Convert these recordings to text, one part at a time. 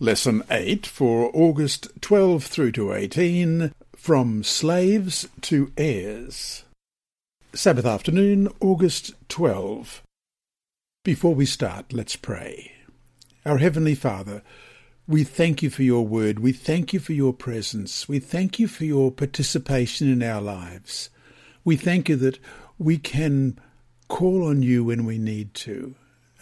Lesson 8 for August 12 through to 18 From Slaves to Heirs. Sabbath afternoon, August 12. Before we start, let's pray. Our Heavenly Father, we thank you for your word. We thank you for your presence. We thank you for your participation in our lives. We thank you that we can call on you when we need to.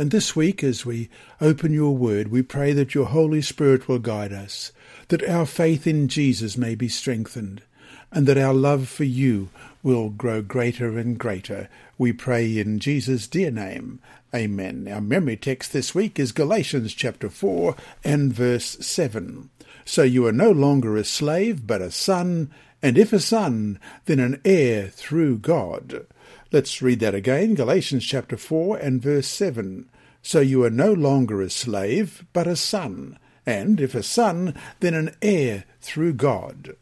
And this week, as we open your word, we pray that your Holy Spirit will guide us, that our faith in Jesus may be strengthened, and that our love for you will grow greater and greater. We pray in Jesus' dear name. Amen. Our memory text this week is Galatians chapter 4 and verse 7. So you are no longer a slave, but a son, and if a son, then an heir through God. Let's read that again, Galatians chapter 4 and verse 7. So you are no longer a slave, but a son, and if a son, then an heir through God.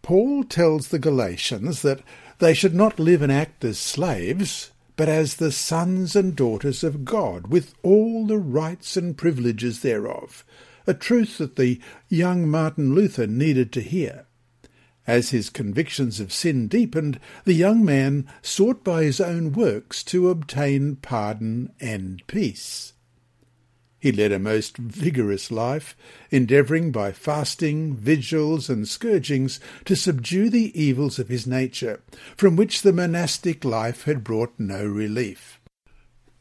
Paul tells the Galatians that they should not live and act as slaves, but as the sons and daughters of God, with all the rights and privileges thereof, a truth that the young Martin Luther needed to hear. As his convictions of sin deepened, the young man sought by his own works to obtain pardon and peace. He led a most vigorous life, endeavouring by fasting, vigils, and scourgings to subdue the evils of his nature, from which the monastic life had brought no relief.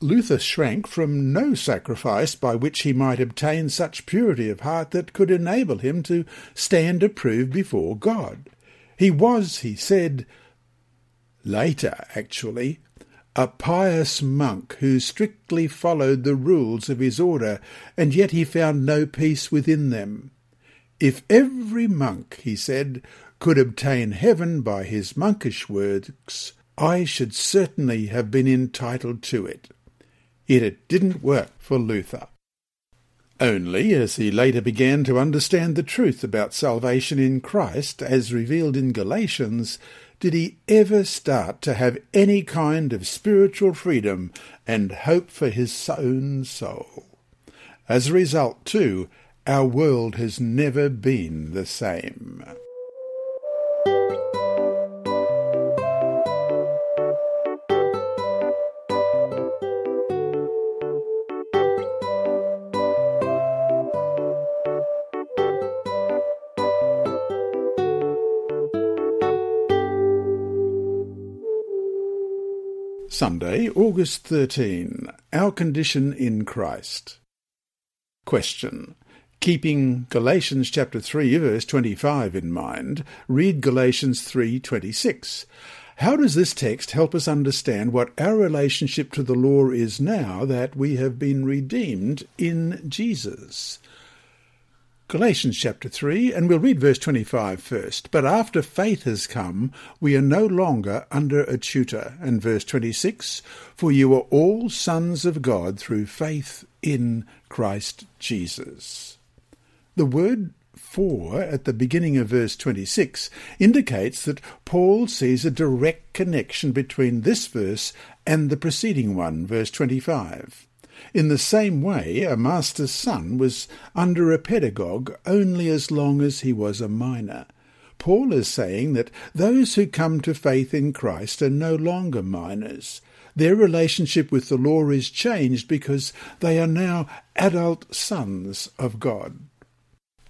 Luther shrank from no sacrifice by which he might obtain such purity of heart that could enable him to stand approved before God. He was, he said, later actually, a pious monk who strictly followed the rules of his order, and yet he found no peace within them. If every monk, he said, could obtain heaven by his monkish works, I should certainly have been entitled to it. Yet it didn't work for Luther. Only as he later began to understand the truth about salvation in Christ, as revealed in Galatians, did he ever start to have any kind of spiritual freedom and hope for his own soul. As a result, too, our world has never been the same. Sunday, August 13. Our condition in Christ. Question. Keeping Galatians chapter 3 verse 25 in mind, read Galatians 3:26. How does this text help us understand what our relationship to the law is now that we have been redeemed in Jesus? Galatians chapter 3, and we'll read verse 25 first. But after faith has come, we are no longer under a tutor. And verse 26, for you are all sons of God through faith in Christ Jesus. The word for at the beginning of verse 26 indicates that Paul sees a direct connection between this verse and the preceding one, verse 25. In the same way, a master's son was under a pedagogue only as long as he was a minor. Paul is saying that those who come to faith in Christ are no longer minors. Their relationship with the law is changed because they are now adult sons of God.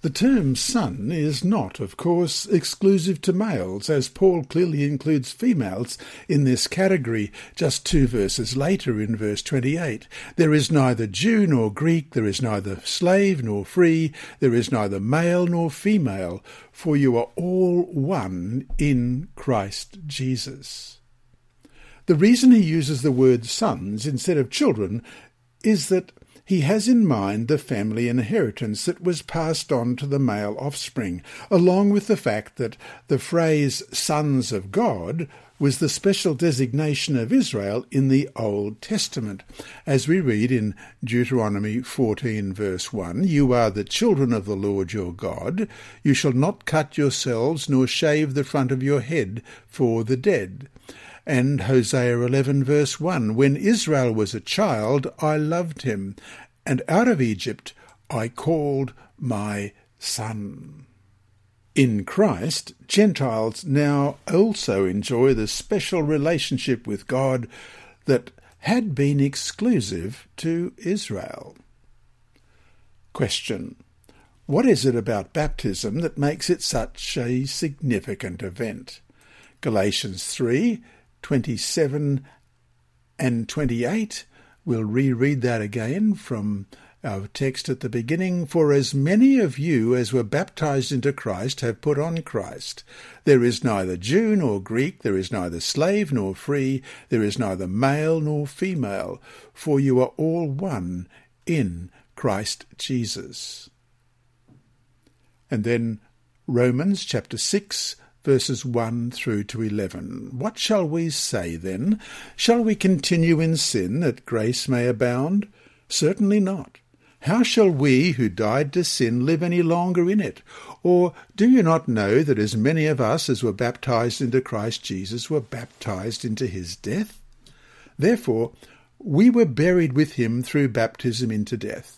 The term son is not, of course, exclusive to males, as Paul clearly includes females in this category just two verses later in verse 28. There is neither Jew nor Greek, there is neither slave nor free, there is neither male nor female, for you are all one in Christ Jesus. The reason he uses the word sons instead of children is that he has in mind the family inheritance that was passed on to the male offspring, along with the fact that the phrase sons of God was the special designation of Israel in the Old Testament. As we read in Deuteronomy 14, verse 1, You are the children of the Lord your God. You shall not cut yourselves, nor shave the front of your head for the dead. And Hosea 11 verse 1, When Israel was a child, I loved him, and out of Egypt I called my Son. In Christ, Gentiles now also enjoy the special relationship with God that had been exclusive to Israel. Question. What is it about baptism that makes it such a significant event? Galatians 3 27 and 28. We'll reread that again from our text at the beginning, For as many of you as were baptized into Christ have put on Christ. There is neither Jew nor Greek, there is neither slave nor free, there is neither male nor female, for you are all one in Christ Jesus. And then Romans chapter 6, verses 1 through to 11. What shall we say then? Shall we continue in sin that grace may abound? Certainly not. How shall we who died to sin live any longer in it? Or do you not know that as many of us as were baptized into Christ Jesus were baptized into his death? Therefore, we were buried with him through baptism into death,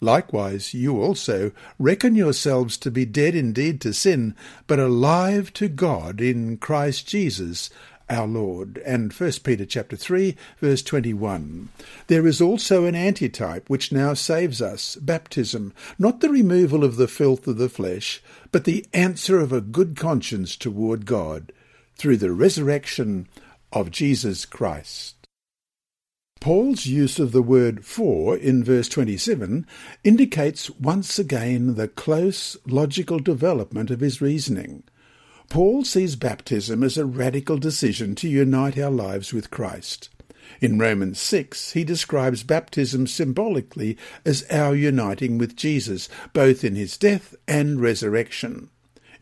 Likewise, you also reckon yourselves to be dead indeed to sin, but alive to God in Christ Jesus our Lord. And 1 Peter chapter 3 verse 21. There is also an antitype which now saves us, baptism, not the removal of the filth of the flesh, but the answer of a good conscience toward God through the resurrection of Jesus Christ. Paul's use of the word for in verse 27 indicates once again the close logical development of his reasoning. Paul sees baptism as a radical decision to unite our lives with Christ. In Romans 6, he describes baptism symbolically as our uniting with Jesus, both in his death and resurrection.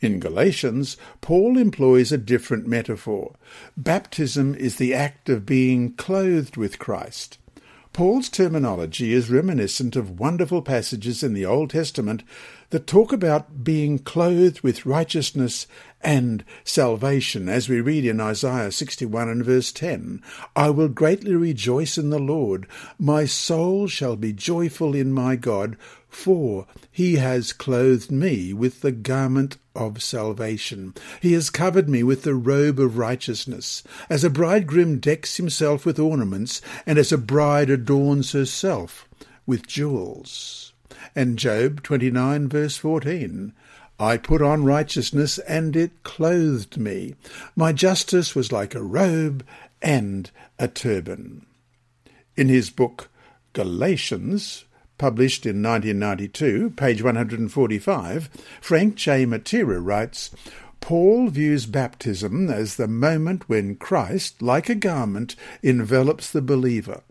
In Galatians, Paul employs a different metaphor. Baptism is the act of being clothed with Christ. Paul's terminology is reminiscent of wonderful passages in the Old Testament that talk about being clothed with righteousness and salvation, as we read in Isaiah 61 and verse 10. I will greatly rejoice in the Lord. My soul shall be joyful in my God, for he has clothed me with the garment of salvation. He has covered me with the robe of righteousness. As a bridegroom decks himself with ornaments, and as a bride adorns herself with jewels and Job 29 verse 14. I put on righteousness, and it clothed me. My justice was like a robe and a turban. In his book Galatians, published in 1992, page 145, Frank J. Matera writes, Paul views baptism as the moment when Christ, like a garment, envelops the believer.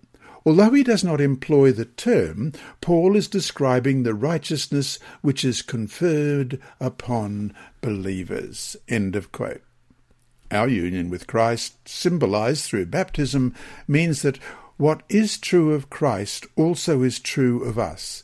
Although he does not employ the term, Paul is describing the righteousness which is conferred upon believers. End of quote. Our union with Christ, symbolized through baptism, means that what is true of Christ also is true of us.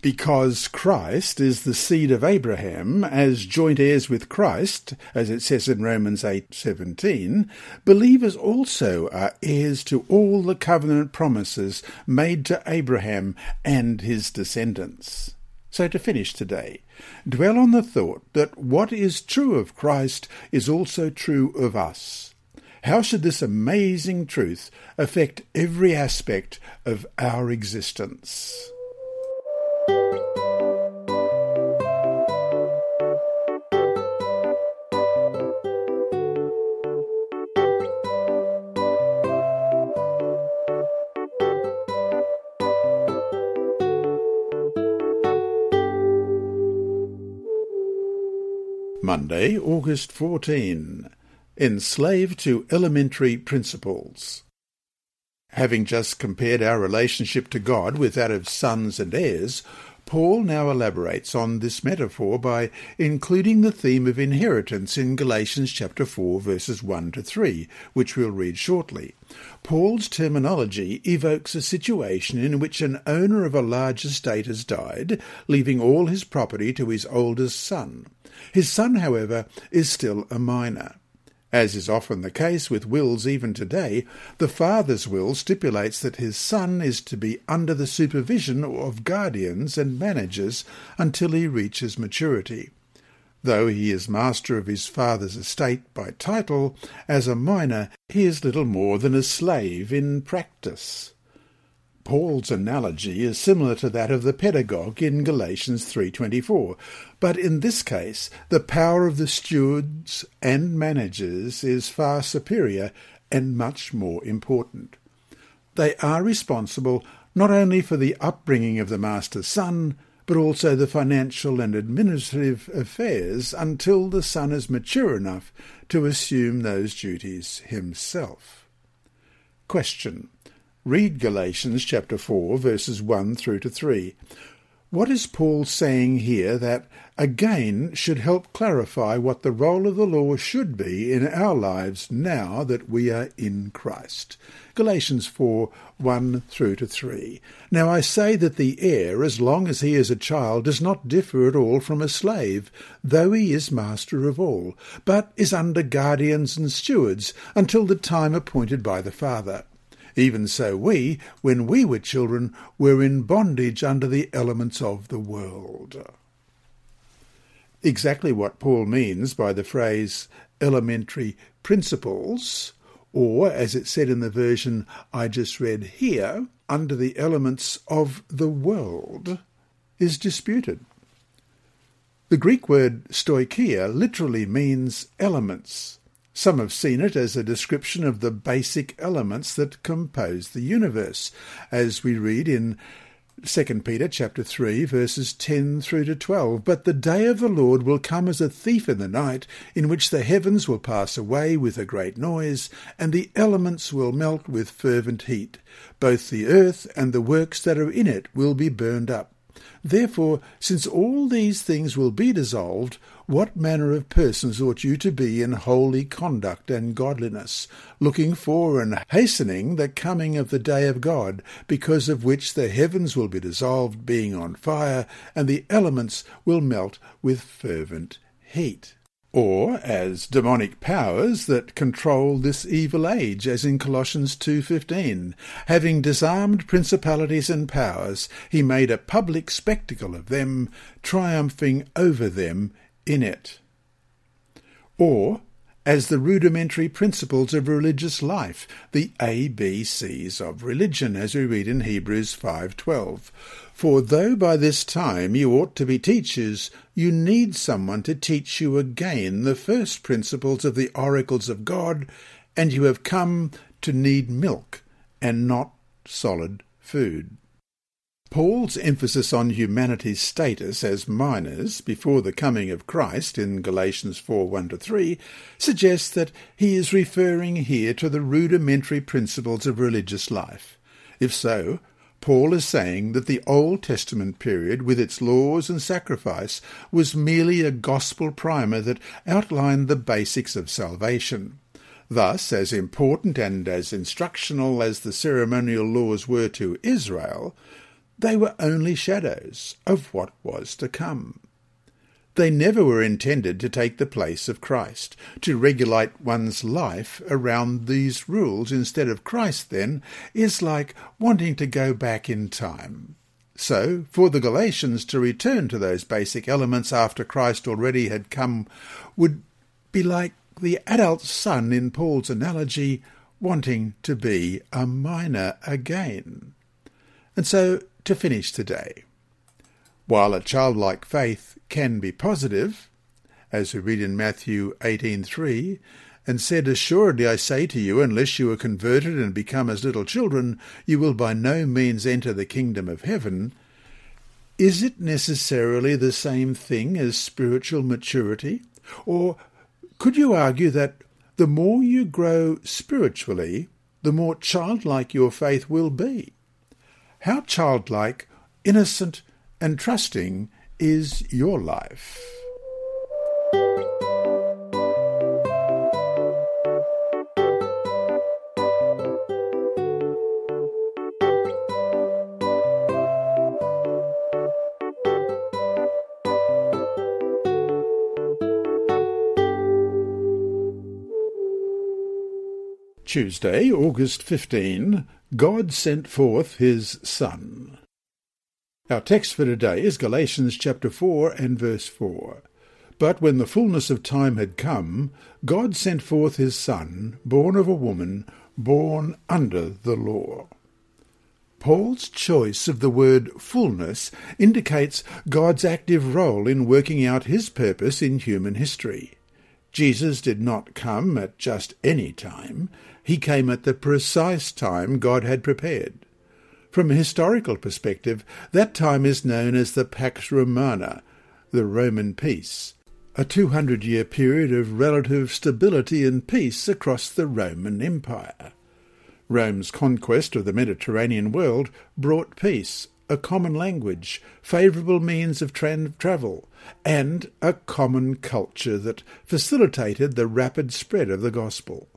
Because Christ is the seed of Abraham as joint heirs with Christ as it says in Romans 8:17 believers also are heirs to all the covenant promises made to Abraham and his descendants. So to finish today dwell on the thought that what is true of Christ is also true of us how should this amazing truth affect every aspect of our existence? Monday, August 14. Enslaved to Elementary Principles. Having just compared our relationship to God with that of sons and heirs, Paul now elaborates on this metaphor by including the theme of inheritance in Galatians chapter 4 verses 1 to 3, which we'll read shortly. Paul's terminology evokes a situation in which an owner of a large estate has died, leaving all his property to his oldest son. His son, however, is still a minor. As is often the case with wills even today, the father's will stipulates that his son is to be under the supervision of guardians and managers until he reaches maturity. Though he is master of his father's estate by title, as a minor he is little more than a slave in practice. Paul's analogy is similar to that of the pedagogue in Galatians 3:24, but in this case the power of the stewards and managers is far superior and much more important. They are responsible not only for the upbringing of the master's son, but also the financial and administrative affairs until the son is mature enough to assume those duties himself. Question. Read Galatians chapter 4, verses 1 through to 3. What is Paul saying here that, again, should help clarify what the role of the law should be in our lives now that we are in Christ? Galatians 4, 1 through to 3. Now I say that the heir, as long as he is a child, does not differ at all from a slave, though he is master of all, but is under guardians and stewards until the time appointed by the father. Even so, we, when we were children, were in bondage under the elements of the world. Exactly what Paul means by the phrase elementary principles, or, as it said in the version I just read here, under the elements of the world, is disputed. The Greek word stoicheia literally means elements, some have seen it as a description of the basic elements that compose the universe, as we read in 2 Peter chapter 3 verses 10 through to 12 but the day of the Lord will come as a thief in the night in which the heavens will pass away with a great noise and the elements will melt with fervent heat. Both the earth and the works that are in it will be burned up. Therefore, since all these things will be dissolved, what manner of persons ought you to be in holy conduct and godliness, looking for and hastening the coming of the day of God, because of which the heavens will be dissolved, being on fire, and the elements will melt with fervent heat? or as demonic powers that control this evil age as in Colossians 2:15 having disarmed principalities and powers he made a public spectacle of them triumphing over them in it or as the rudimentary principles of religious life, the ABCs of religion, as we read in Hebrews 5:12. For though by this time you ought to be teachers, you need someone to teach you again the first principles of the oracles of God, and you have come to need milk and not solid food. Paul's emphasis on humanity's status as minors before the coming of Christ in Galatians 4 1 3 suggests that he is referring here to the rudimentary principles of religious life. If so, Paul is saying that the Old Testament period, with its laws and sacrifice, was merely a gospel primer that outlined the basics of salvation. Thus, as important and as instructional as the ceremonial laws were to Israel, they were only shadows of what was to come. They never were intended to take the place of Christ, to regulate one's life around these rules instead of Christ, then, is like wanting to go back in time. So, for the Galatians to return to those basic elements after Christ already had come would be like the adult son in Paul's analogy wanting to be a minor again. And so to finish today. While a childlike faith can be positive, as we read in Matthew 18:3, and said, Assuredly I say to you, unless you are converted and become as little children, you will by no means enter the kingdom of heaven, is it necessarily the same thing as spiritual maturity? Or could you argue that the more you grow spiritually, the more childlike your faith will be? How childlike, innocent, and trusting is your life? Tuesday, August 15, God sent forth his Son. Our text for today is Galatians chapter 4 and verse 4. But when the fullness of time had come, God sent forth his Son, born of a woman, born under the law. Paul's choice of the word fullness indicates God's active role in working out his purpose in human history. Jesus did not come at just any time. He came at the precise time God had prepared. From a historical perspective, that time is known as the Pax Romana, the Roman peace, a 200 year period of relative stability and peace across the Roman Empire. Rome's conquest of the Mediterranean world brought peace, a common language, favourable means of tra- travel, and a common culture that facilitated the rapid spread of the gospel.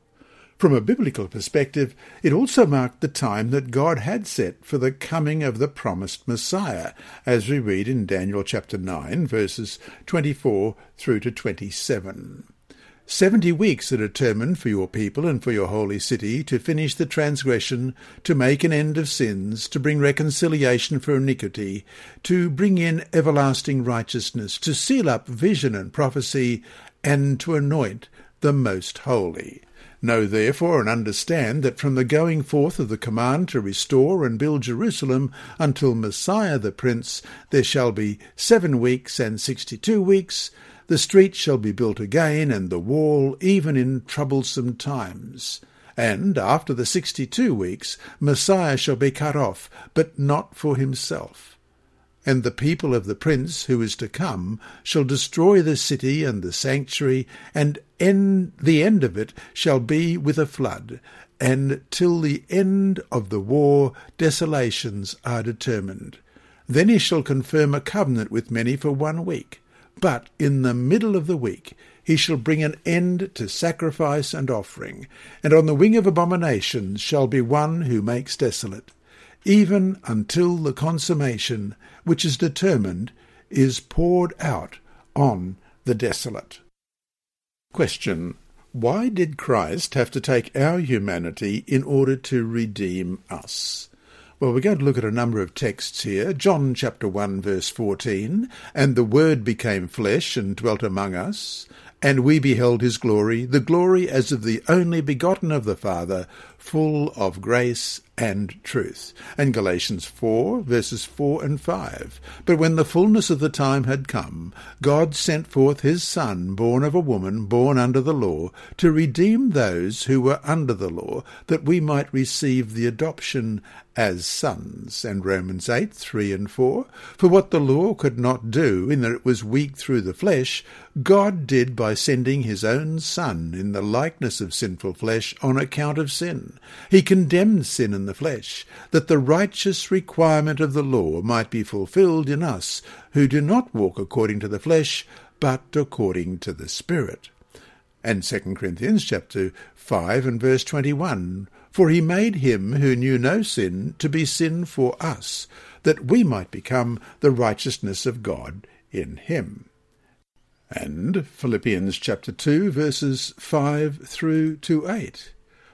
From a biblical perspective, it also marked the time that God had set for the coming of the promised Messiah, as we read in Daniel chapter 9, verses 24 through to 27. Seventy weeks are determined for your people and for your holy city to finish the transgression, to make an end of sins, to bring reconciliation for iniquity, to bring in everlasting righteousness, to seal up vision and prophecy, and to anoint the most holy. Know therefore and understand that from the going forth of the command to restore and build Jerusalem until Messiah the Prince there shall be seven weeks and sixty two weeks, the street shall be built again, and the wall, even in troublesome times. And after the sixty two weeks, Messiah shall be cut off, but not for himself. And the people of the prince who is to come shall destroy the city and the sanctuary, and end, the end of it shall be with a flood, and till the end of the war desolations are determined. Then he shall confirm a covenant with many for one week. But in the middle of the week he shall bring an end to sacrifice and offering, and on the wing of abominations shall be one who makes desolate even until the consummation which is determined is poured out on the desolate. Question. Why did Christ have to take our humanity in order to redeem us? Well, we're going to look at a number of texts here. John chapter 1 verse 14, and the Word became flesh and dwelt among us, and we beheld his glory, the glory as of the only begotten of the Father, full of grace and truth. And Galatians 4, verses 4 and 5. But when the fullness of the time had come, God sent forth his Son, born of a woman, born under the law, to redeem those who were under the law, that we might receive the adoption as sons. And Romans 8, 3 and 4. For what the law could not do, in that it was weak through the flesh, God did by sending his own Son in the likeness of sinful flesh on account of sin. He condemned sin in the flesh, that the righteous requirement of the law might be fulfilled in us, who do not walk according to the flesh, but according to the Spirit. And 2 Corinthians chapter 5 and verse 21 for he made him who knew no sin to be sin for us, that we might become the righteousness of God in him. And Philippians chapter 2, verses 5 through to 8,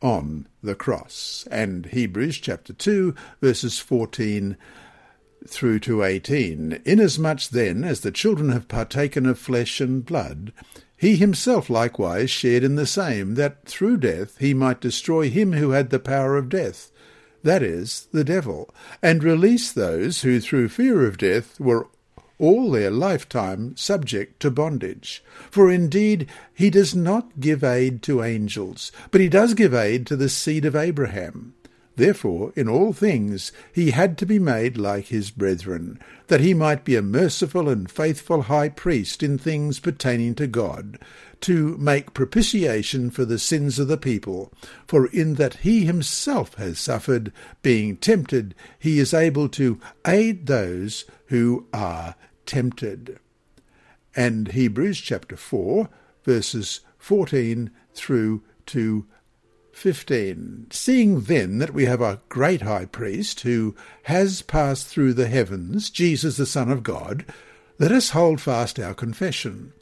on the cross. And Hebrews chapter 2, verses 14 through to 18. Inasmuch then as the children have partaken of flesh and blood, he himself likewise shared in the same, that through death he might destroy him who had the power of death, that is, the devil, and release those who through fear of death were all their lifetime subject to bondage. For indeed he does not give aid to angels, but he does give aid to the seed of Abraham. Therefore, in all things he had to be made like his brethren, that he might be a merciful and faithful high priest in things pertaining to God, to make propitiation for the sins of the people. For in that he himself has suffered, being tempted, he is able to aid those who are tempted. And Hebrews chapter 4, verses 14 through to 15. Seeing then that we have a great high priest who has passed through the heavens, Jesus the Son of God, let us hold fast our confession.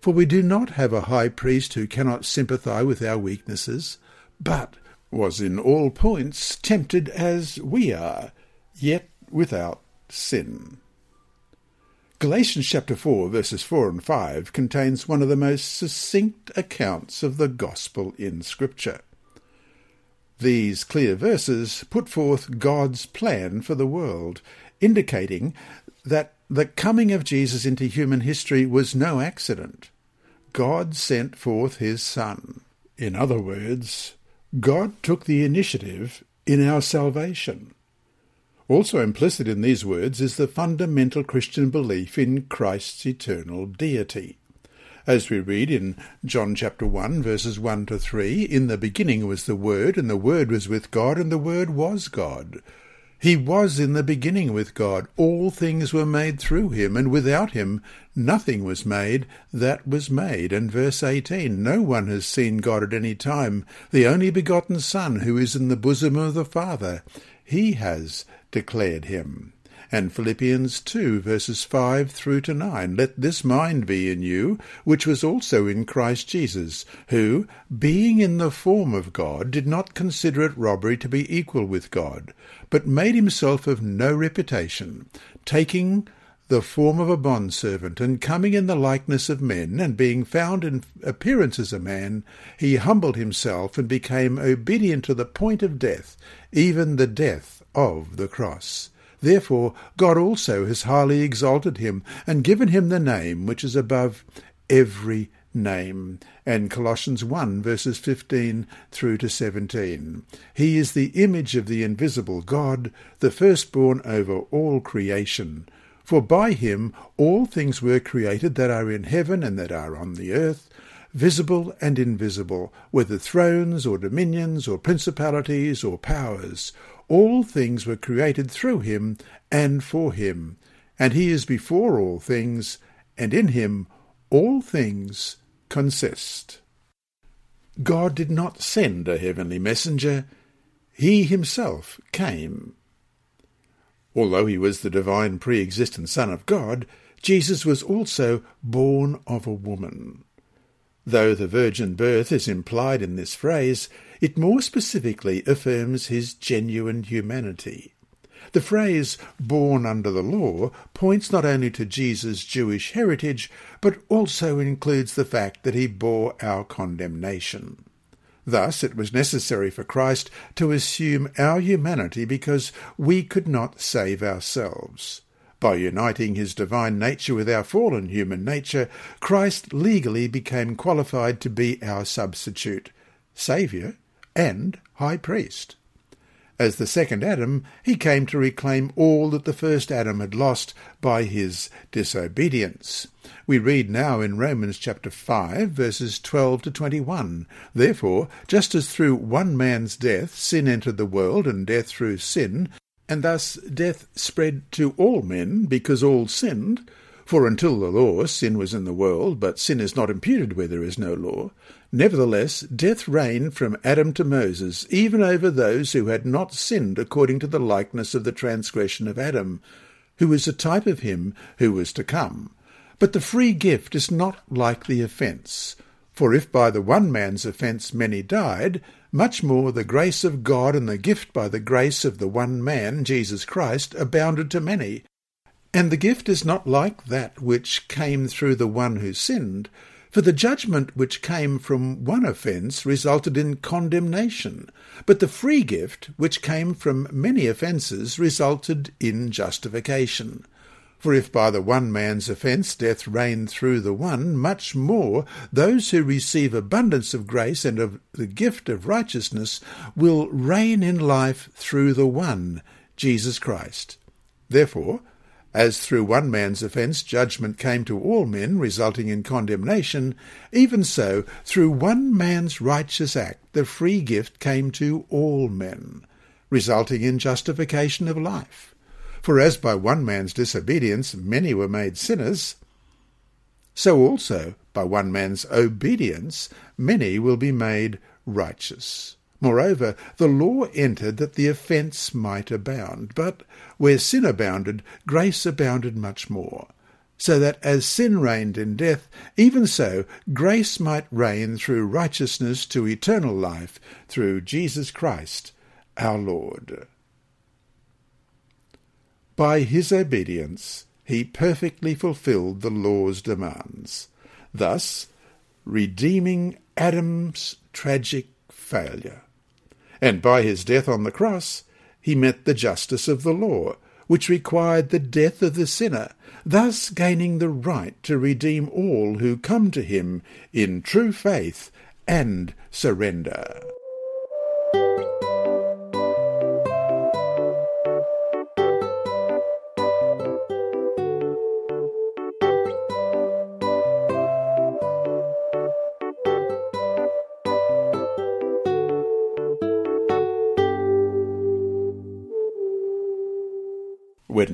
For we do not have a high priest who cannot sympathize with our weaknesses, but was in all points tempted as we are, yet without sin. Galatians chapter 4 verses 4 and 5 contains one of the most succinct accounts of the gospel in Scripture. These clear verses put forth God's plan for the world, indicating that the coming of Jesus into human history was no accident. God sent forth his Son. In other words, God took the initiative in our salvation. Also implicit in these words is the fundamental Christian belief in Christ's eternal deity. As we read in John chapter 1 verses 1 to 3, in the beginning was the Word, and the Word was with God, and the Word was God. He was in the beginning with God. All things were made through him, and without him nothing was made that was made. And verse 18, No one has seen God at any time. The only begotten Son, who is in the bosom of the Father, he has declared him and Philippians 2 verses 5 through to 9. Let this mind be in you, which was also in Christ Jesus, who, being in the form of God, did not consider it robbery to be equal with God, but made himself of no reputation, taking the form of a bondservant, and coming in the likeness of men, and being found in appearance as a man, he humbled himself and became obedient to the point of death, even the death of the cross. Therefore God also has highly exalted him, and given him the name which is above every name. And Colossians 1 verses 15 through to 17. He is the image of the invisible God, the firstborn over all creation. For by him all things were created that are in heaven and that are on the earth, visible and invisible, whether thrones or dominions or principalities or powers. All things were created through him and for him, and he is before all things, and in him all things consist. God did not send a heavenly messenger, he himself came. Although he was the divine pre-existent Son of God, Jesus was also born of a woman. Though the virgin birth is implied in this phrase, it more specifically affirms his genuine humanity. The phrase born under the law points not only to Jesus' Jewish heritage, but also includes the fact that he bore our condemnation. Thus, it was necessary for Christ to assume our humanity because we could not save ourselves. By uniting his divine nature with our fallen human nature, Christ legally became qualified to be our substitute, Saviour, and High Priest. As the second Adam, he came to reclaim all that the first Adam had lost by his disobedience. We read now in Romans chapter 5 verses 12 to 21. Therefore, just as through one man's death sin entered the world and death through sin, and thus death spread to all men, because all sinned. For until the law, sin was in the world, but sin is not imputed where there is no law. Nevertheless, death reigned from Adam to Moses, even over those who had not sinned according to the likeness of the transgression of Adam, who was a type of him who was to come. But the free gift is not like the offence. For if by the one man's offence many died, much more the grace of God and the gift by the grace of the one man, Jesus Christ, abounded to many. And the gift is not like that which came through the one who sinned, For the judgment which came from one offence resulted in condemnation, but the free gift which came from many offences resulted in justification. For if by the one man's offence death reigned through the one, much more those who receive abundance of grace and of the gift of righteousness will reign in life through the one, Jesus Christ. Therefore, as through one man's offence judgment came to all men, resulting in condemnation, even so, through one man's righteous act, the free gift came to all men, resulting in justification of life. For as by one man's disobedience many were made sinners, so also by one man's obedience many will be made righteous. Moreover, the law entered that the offence might abound, but where sin abounded, grace abounded much more. So that as sin reigned in death, even so grace might reign through righteousness to eternal life through Jesus Christ our Lord. By his obedience he perfectly fulfilled the law's demands, thus redeeming Adam's tragic failure and by his death on the cross he met the justice of the law, which required the death of the sinner, thus gaining the right to redeem all who come to him in true faith and surrender.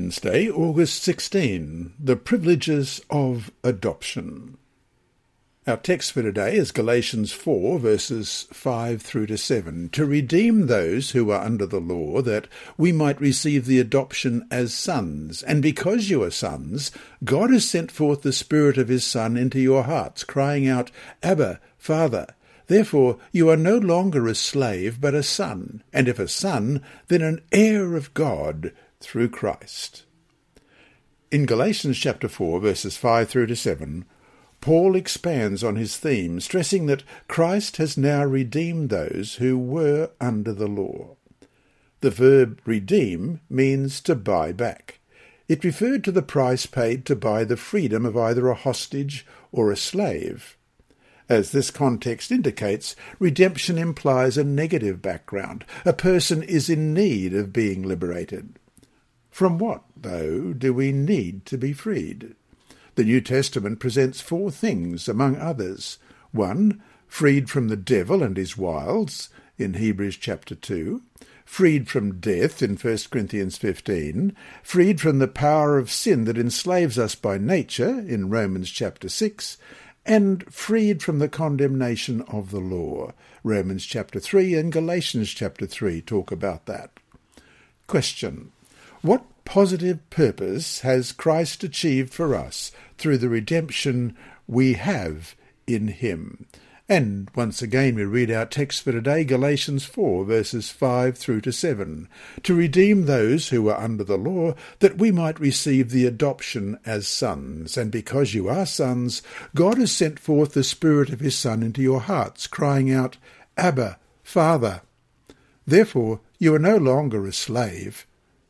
Wednesday, August 16. The Privileges of Adoption. Our text for today is Galatians 4, verses 5 through to 7. To redeem those who are under the law, that we might receive the adoption as sons. And because you are sons, God has sent forth the Spirit of His Son into your hearts, crying out, Abba, Father. Therefore you are no longer a slave, but a son, and if a son, then an heir of God through Christ. In Galatians chapter 4, verses 5 through to 7, Paul expands on his theme, stressing that Christ has now redeemed those who were under the law. The verb redeem means to buy back. It referred to the price paid to buy the freedom of either a hostage or a slave. As this context indicates, redemption implies a negative background. A person is in need of being liberated. From what, though, do we need to be freed? The New Testament presents four things, among others. One, freed from the devil and his wiles, in Hebrews chapter 2, freed from death in 1 Corinthians 15, freed from the power of sin that enslaves us by nature in Romans chapter 6, and freed from the condemnation of the law. Romans chapter 3 and Galatians chapter 3 talk about that. Question. What positive purpose has Christ achieved for us through the redemption we have in him? And once again we read our text for today, Galatians 4, verses 5 through to 7, to redeem those who were under the law, that we might receive the adoption as sons. And because you are sons, God has sent forth the Spirit of his Son into your hearts, crying out, Abba, Father. Therefore you are no longer a slave,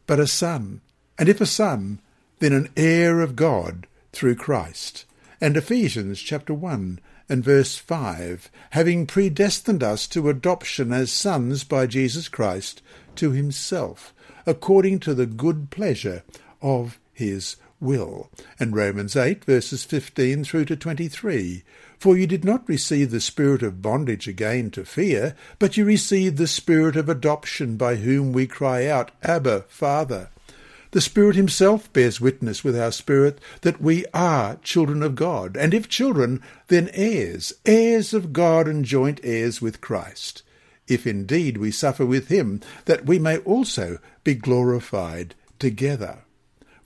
but a son, and if a son, then an heir of God through Christ. And Ephesians chapter 1 and verse 5, having predestined us to adoption as sons by Jesus Christ to himself, according to the good pleasure of his will. And Romans 8 verses 15 through to 23, for you did not receive the spirit of bondage again to fear, but you received the spirit of adoption by whom we cry out, Abba, Father. The Spirit Himself bears witness with our spirit that we are children of God, and if children, then heirs, heirs of God and joint heirs with Christ, if indeed we suffer with Him, that we may also be glorified together.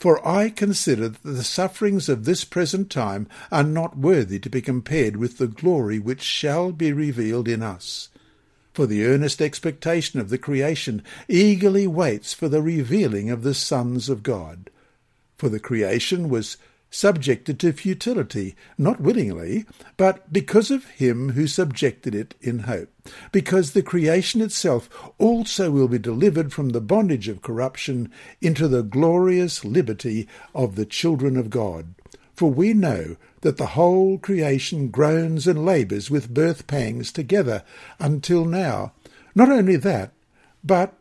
For I consider that the sufferings of this present time are not worthy to be compared with the glory which shall be revealed in us for the earnest expectation of the creation eagerly waits for the revealing of the sons of God. For the creation was subjected to futility, not willingly, but because of him who subjected it in hope, because the creation itself also will be delivered from the bondage of corruption into the glorious liberty of the children of God. For we know that the whole creation groans and labours with birth pangs together until now. Not only that, but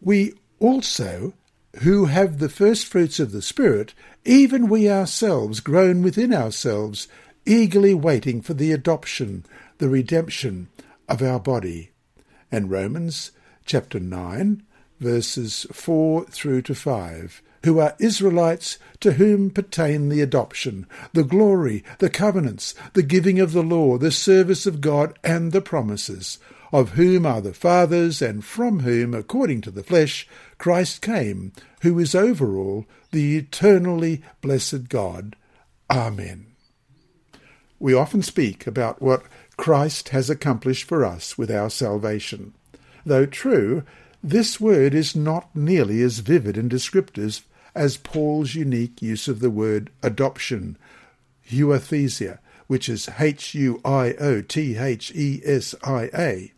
we also who have the first fruits of the Spirit, even we ourselves groan within ourselves, eagerly waiting for the adoption, the redemption of our body. And Romans chapter 9, verses 4 through to 5 who are Israelites to whom pertain the adoption, the glory, the covenants, the giving of the law, the service of God, and the promises, of whom are the fathers, and from whom, according to the flesh, Christ came, who is over all, the eternally blessed God. Amen. We often speak about what Christ has accomplished for us with our salvation. Though true, this word is not nearly as vivid and descriptive as Paul's unique use of the word adoption, huiothesia, which is H U I O T H E S I A.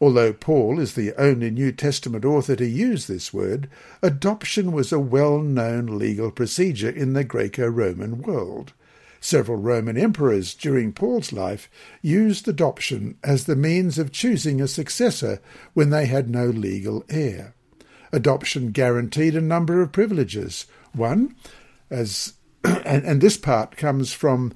Although Paul is the only New Testament author to use this word, adoption was a well known legal procedure in the Greco Roman world. Several Roman emperors during Paul's life used adoption as the means of choosing a successor when they had no legal heir adoption guaranteed a number of privileges. One, as and, and this part comes from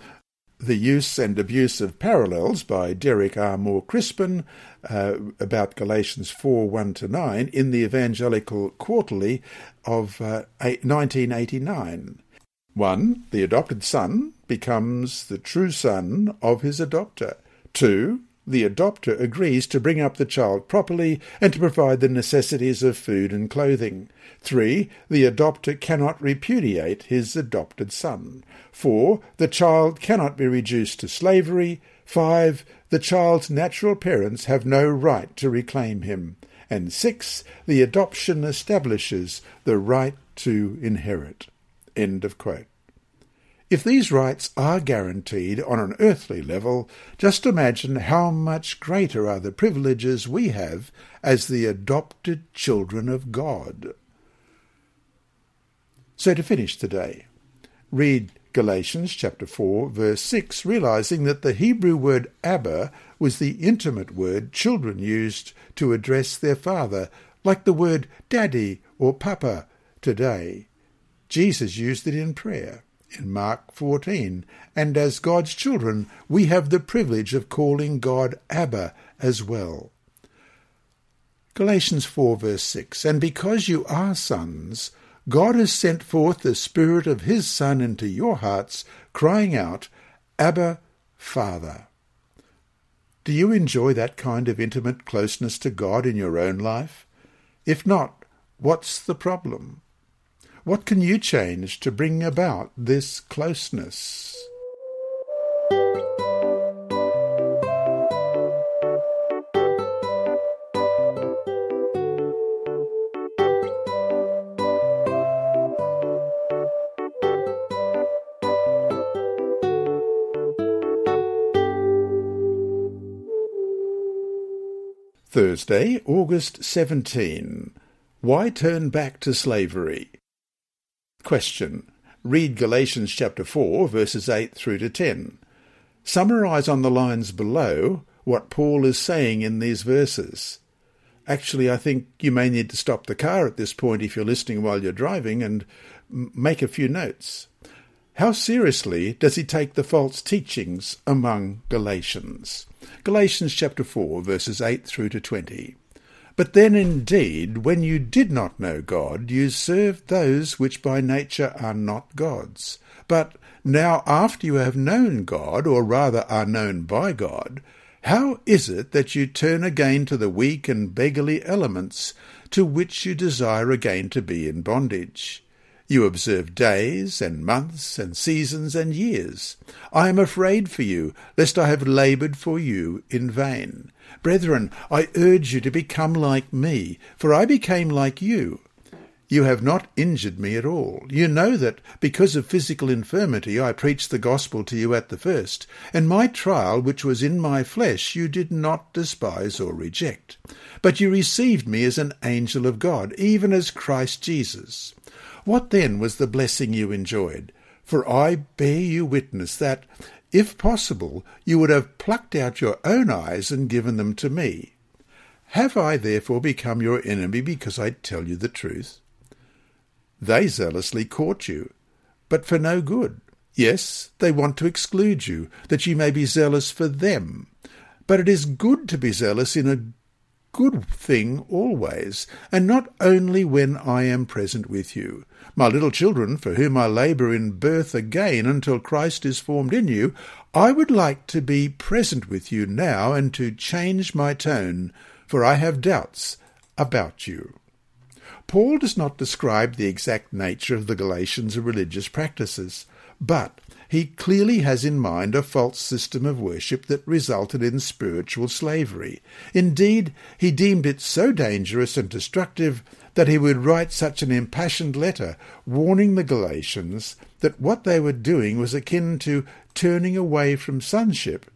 the use and abuse of parallels by Derek R. Moore Crispin uh, about Galatians 4 1 to 9 in the Evangelical Quarterly of uh, 1989. 1. The adopted son becomes the true son of his adopter. 2 the adopter agrees to bring up the child properly and to provide the necessities of food and clothing. 3. The adopter cannot repudiate his adopted son. 4. The child cannot be reduced to slavery. 5. The child's natural parents have no right to reclaim him. And 6. The adoption establishes the right to inherit. End of quote. If these rights are guaranteed on an earthly level, just imagine how much greater are the privileges we have as the adopted children of God. So to finish today, read Galatians chapter 4 verse 6 realizing that the Hebrew word Abba was the intimate word children used to address their father like the word daddy or papa today. Jesus used it in prayer in Mark 14, and as God's children, we have the privilege of calling God Abba as well. Galatians 4 verse 6, And because you are sons, God has sent forth the Spirit of His Son into your hearts, crying out, Abba, Father. Do you enjoy that kind of intimate closeness to God in your own life? If not, what's the problem? What can you change to bring about this closeness? Thursday, August 17. Why turn back to slavery? Question. Read Galatians chapter 4, verses 8 through to 10. Summarize on the lines below what Paul is saying in these verses. Actually, I think you may need to stop the car at this point if you're listening while you're driving and make a few notes. How seriously does he take the false teachings among Galatians? Galatians chapter 4, verses 8 through to 20. But then indeed, when you did not know God, you served those which by nature are not gods. But now after you have known God, or rather are known by God, how is it that you turn again to the weak and beggarly elements to which you desire again to be in bondage? You observe days and months and seasons and years. I am afraid for you, lest I have laboured for you in vain. Brethren, I urge you to become like me, for I became like you. you have not injured me at all. You know that because of physical infirmity I preached the gospel to you at the first, and my trial which was in my flesh you did not despise or reject. But you received me as an angel of God, even as Christ Jesus. What then was the blessing you enjoyed? For I bear you witness that, if possible, you would have plucked out your own eyes and given them to me. Have I therefore become your enemy because I tell you the truth? They zealously court you, but for no good. Yes, they want to exclude you, that you may be zealous for them. But it is good to be zealous in a good thing always, and not only when I am present with you. My little children, for whom I labour in birth again until Christ is formed in you, I would like to be present with you now and to change my tone, for I have doubts about you. Paul does not describe the exact nature of the Galatians' religious practices, but he clearly has in mind a false system of worship that resulted in spiritual slavery. Indeed, he deemed it so dangerous and destructive that he would write such an impassioned letter warning the Galatians that what they were doing was akin to turning away from sonship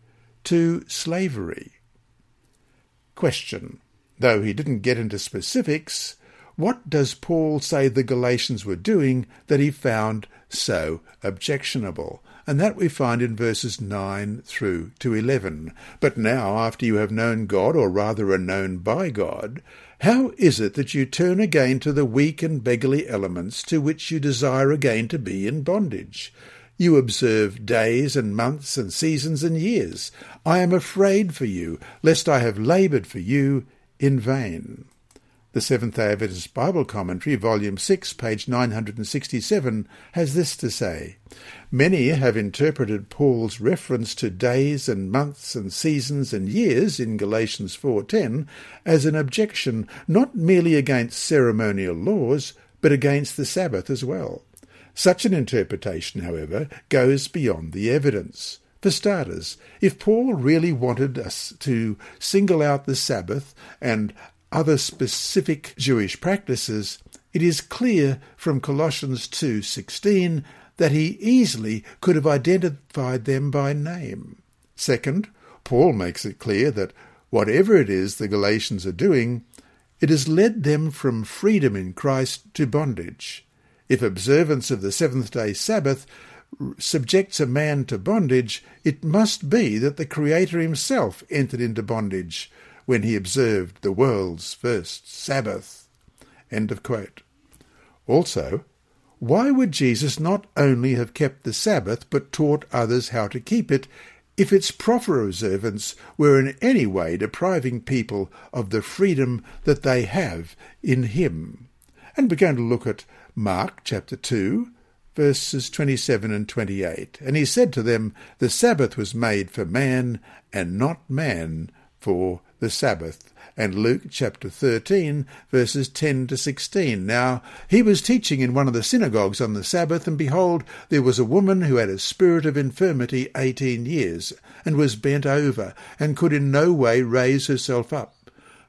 to slavery. Question. Though he didn't get into specifics, what does Paul say the Galatians were doing that he found so objectionable? And that we find in verses 9 through to 11. But now, after you have known God, or rather are known by God, how is it that you turn again to the weak and beggarly elements to which you desire again to be in bondage? You observe days and months and seasons and years. I am afraid for you, lest I have laboured for you in vain. The Seventh day Adventist Bible Commentary, Volume 6, page 967, has this to say Many have interpreted Paul's reference to days and months and seasons and years in Galatians 4.10 as an objection not merely against ceremonial laws, but against the Sabbath as well. Such an interpretation, however, goes beyond the evidence. For starters, if Paul really wanted us to single out the Sabbath and other specific Jewish practices, it is clear from Colossians 2:16 that he easily could have identified them by name. Second, Paul makes it clear that whatever it is the Galatians are doing, it has led them from freedom in Christ to bondage. If observance of the seventh day Sabbath subjects a man to bondage, it must be that the Creator himself entered into bondage, when he observed the world's first Sabbath. Also, why would Jesus not only have kept the Sabbath but taught others how to keep it if its proper observance were in any way depriving people of the freedom that they have in him? And we're going to look at Mark chapter 2, verses 27 and 28. And he said to them, The Sabbath was made for man, and not man for the Sabbath. And Luke chapter 13, verses 10 to 16. Now, he was teaching in one of the synagogues on the Sabbath, and behold, there was a woman who had a spirit of infirmity eighteen years, and was bent over, and could in no way raise herself up.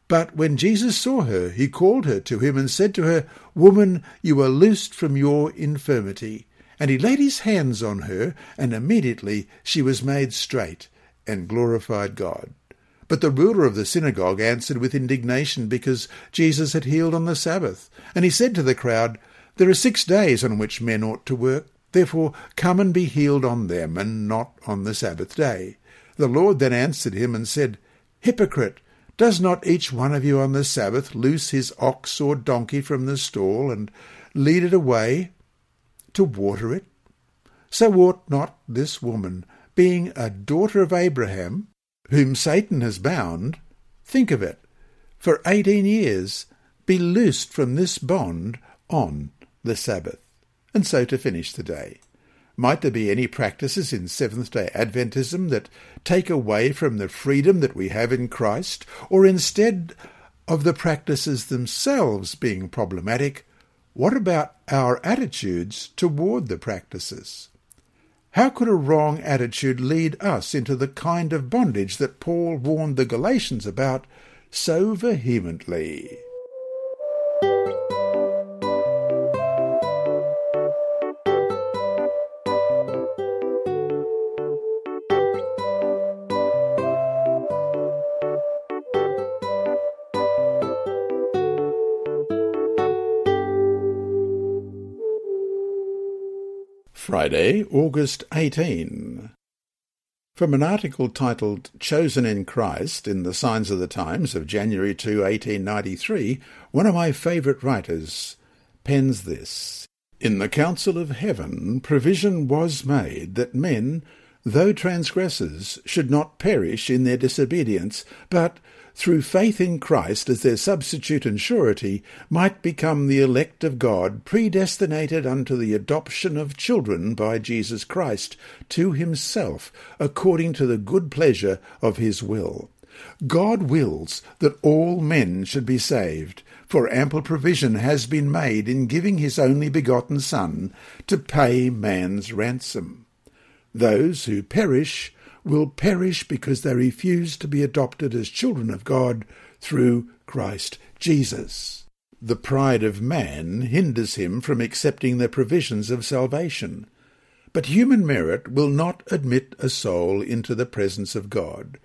But when Jesus saw her, he called her to him and said to her, Woman, you are loosed from your infirmity. And he laid his hands on her, and immediately she was made straight, and glorified God. But the ruler of the synagogue answered with indignation because Jesus had healed on the Sabbath. And he said to the crowd, There are six days on which men ought to work. Therefore come and be healed on them, and not on the Sabbath day. The Lord then answered him and said, Hypocrite! Does not each one of you on the Sabbath loose his ox or donkey from the stall, and lead it away to water it? So ought not this woman, being a daughter of Abraham, whom Satan has bound, think of it, for eighteen years be loosed from this bond on the Sabbath. And so to finish the day. Might there be any practices in Seventh day Adventism that take away from the freedom that we have in Christ, or instead of the practices themselves being problematic, what about our attitudes toward the practices? How could a wrong attitude lead us into the kind of bondage that Paul warned the Galatians about so vehemently? Friday, August 18. From an article titled Chosen in Christ in the Signs of the Times of January 2, 1893, one of my favourite writers pens this. In the council of heaven provision was made that men, though transgressors, should not perish in their disobedience, but through faith in Christ as their substitute and surety, might become the elect of God, predestinated unto the adoption of children by Jesus Christ to himself, according to the good pleasure of his will. God wills that all men should be saved, for ample provision has been made in giving his only begotten Son to pay man's ransom. Those who perish will perish because they refuse to be adopted as children of God through Christ Jesus. The pride of man hinders him from accepting the provisions of salvation. But human merit will not admit a soul into the presence of God.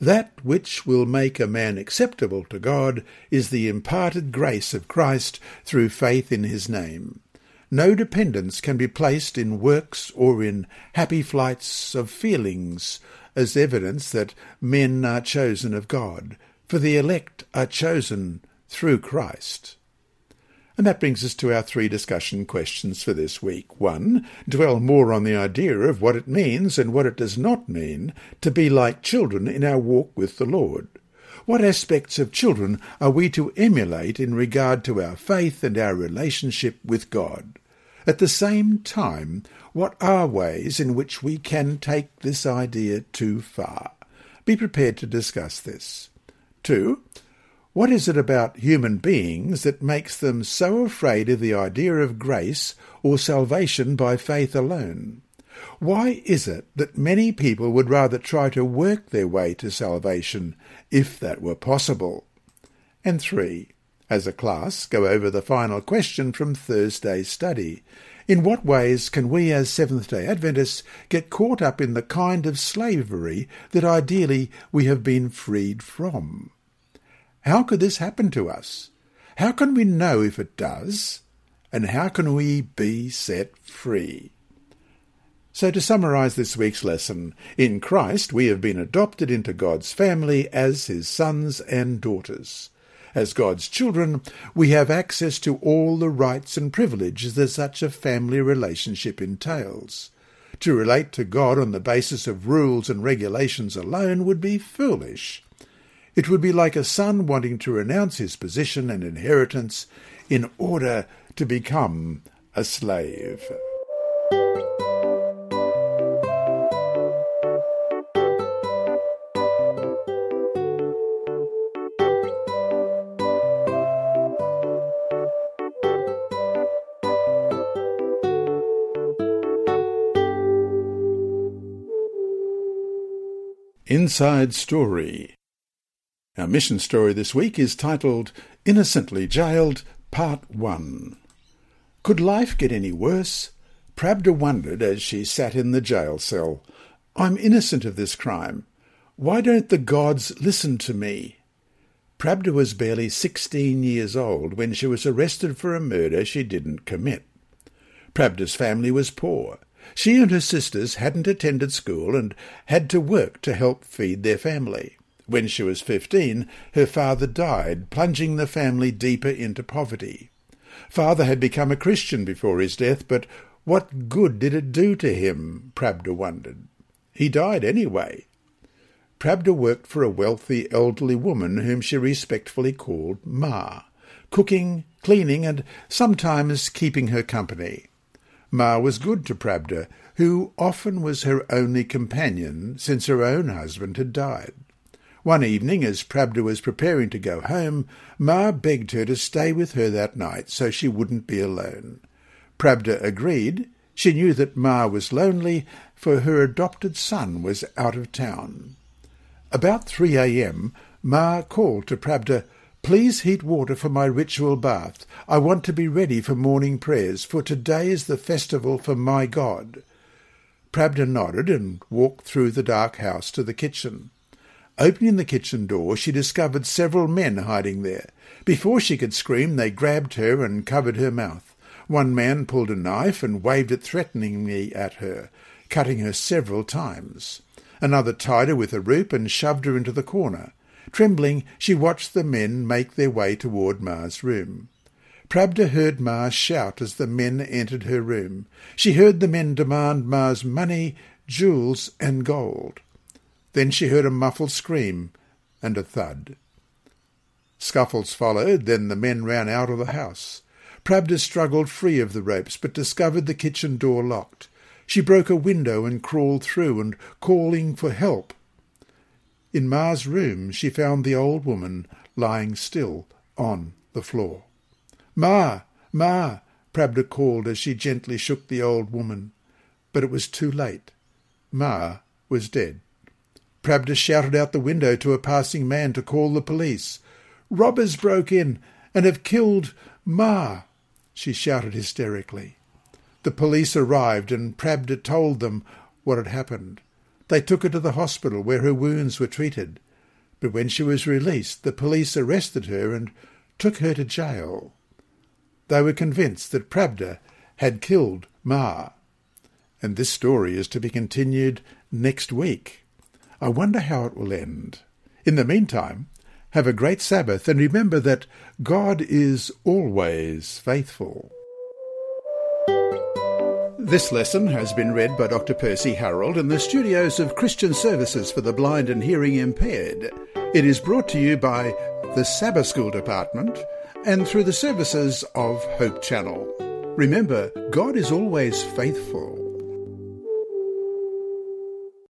That which will make a man acceptable to God is the imparted grace of Christ through faith in his name. No dependence can be placed in works or in happy flights of feelings as evidence that men are chosen of God, for the elect are chosen through Christ. And that brings us to our three discussion questions for this week. One, dwell more on the idea of what it means and what it does not mean to be like children in our walk with the Lord. What aspects of children are we to emulate in regard to our faith and our relationship with God? At the same time, what are ways in which we can take this idea too far? Be prepared to discuss this. 2. What is it about human beings that makes them so afraid of the idea of grace or salvation by faith alone? Why is it that many people would rather try to work their way to salvation, if that were possible? And 3 as a class, go over the final question from Thursday's study. In what ways can we as Seventh day Adventists get caught up in the kind of slavery that ideally we have been freed from? How could this happen to us? How can we know if it does? And how can we be set free? So, to summarize this week's lesson, in Christ we have been adopted into God's family as his sons and daughters. As God's children, we have access to all the rights and privileges that such a family relationship entails. To relate to God on the basis of rules and regulations alone would be foolish. It would be like a son wanting to renounce his position and inheritance in order to become a slave. Inside Story. Our mission story this week is titled Innocently Jailed, Part 1. Could life get any worse? Prabda wondered as she sat in the jail cell. I'm innocent of this crime. Why don't the gods listen to me? Prabda was barely sixteen years old when she was arrested for a murder she didn't commit. Prabda's family was poor. She and her sisters hadn't attended school and had to work to help feed their family. When she was fifteen, her father died, plunging the family deeper into poverty. Father had become a Christian before his death, but what good did it do to him? Prabda wondered. He died anyway. Prabda worked for a wealthy elderly woman whom she respectfully called Ma, cooking, cleaning, and sometimes keeping her company. Ma was good to Prabda, who often was her only companion since her own husband had died. One evening, as Prabda was preparing to go home, Ma begged her to stay with her that night so she wouldn't be alone. Prabda agreed. She knew that Ma was lonely, for her adopted son was out of town. About 3 a.m., Ma called to Pravda, Please heat water for my ritual bath. I want to be ready for morning prayers, for today is the festival for my God. Pravda nodded and walked through the dark house to the kitchen. Opening the kitchen door, she discovered several men hiding there. Before she could scream, they grabbed her and covered her mouth. One man pulled a knife and waved it threateningly at her, cutting her several times. Another tied her with a rope and shoved her into the corner. Trembling, she watched the men make their way toward Ma's room. Pravda heard Ma shout as the men entered her room. She heard the men demand Ma's money, jewels, and gold. Then she heard a muffled scream and a thud. Scuffles followed, then the men ran out of the house. Pravda struggled free of the ropes, but discovered the kitchen door locked. She broke a window and crawled through and calling for help. In Ma's room she found the old woman lying still on the floor. Ma! Ma! Prabda called as she gently shook the old woman. But it was too late. Ma was dead. Prabda shouted out the window to a passing man to call the police. Robbers broke in and have killed Ma! she shouted hysterically. The police arrived and Prabda told them what had happened. They took her to the hospital where her wounds were treated. But when she was released, the police arrested her and took her to jail. They were convinced that Pravda had killed Ma. And this story is to be continued next week. I wonder how it will end. In the meantime, have a great Sabbath and remember that God is always faithful. This lesson has been read by Dr. Percy Harold in the studios of Christian Services for the Blind and Hearing Impaired. It is brought to you by the Sabbath School Department and through the services of Hope Channel. Remember, God is always faithful.